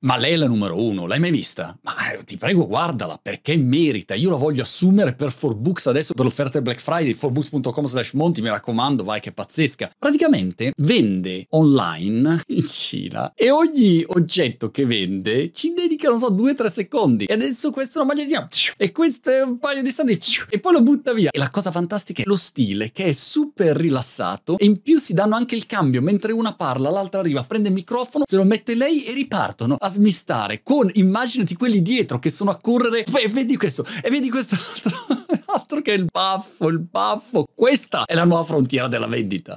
Ma lei è la numero uno, l'hai mai vista? Ma eh, ti prego guardala, perché merita. Io la voglio assumere per 4Books adesso per l'offerta del Black Friday, 4books.com slash monti, mi raccomando, vai che pazzesca. Praticamente vende online in Cina e ogni oggetto che vende ci dedica, non so, 2-3 secondi. E adesso questa è una magliettina, e questo è un paio di sandali, e poi lo butta via. E la cosa fantastica è lo stile, che è super rilassato e in più si danno anche il cambio. Mentre una parla, l'altra arriva, prende il microfono, se lo mette lei e ripartono a smistare con, immaginati quelli dietro che sono a correre, e vedi questo, e vedi quest'altro, altro che il baffo, il baffo. Questa è la nuova frontiera della vendita.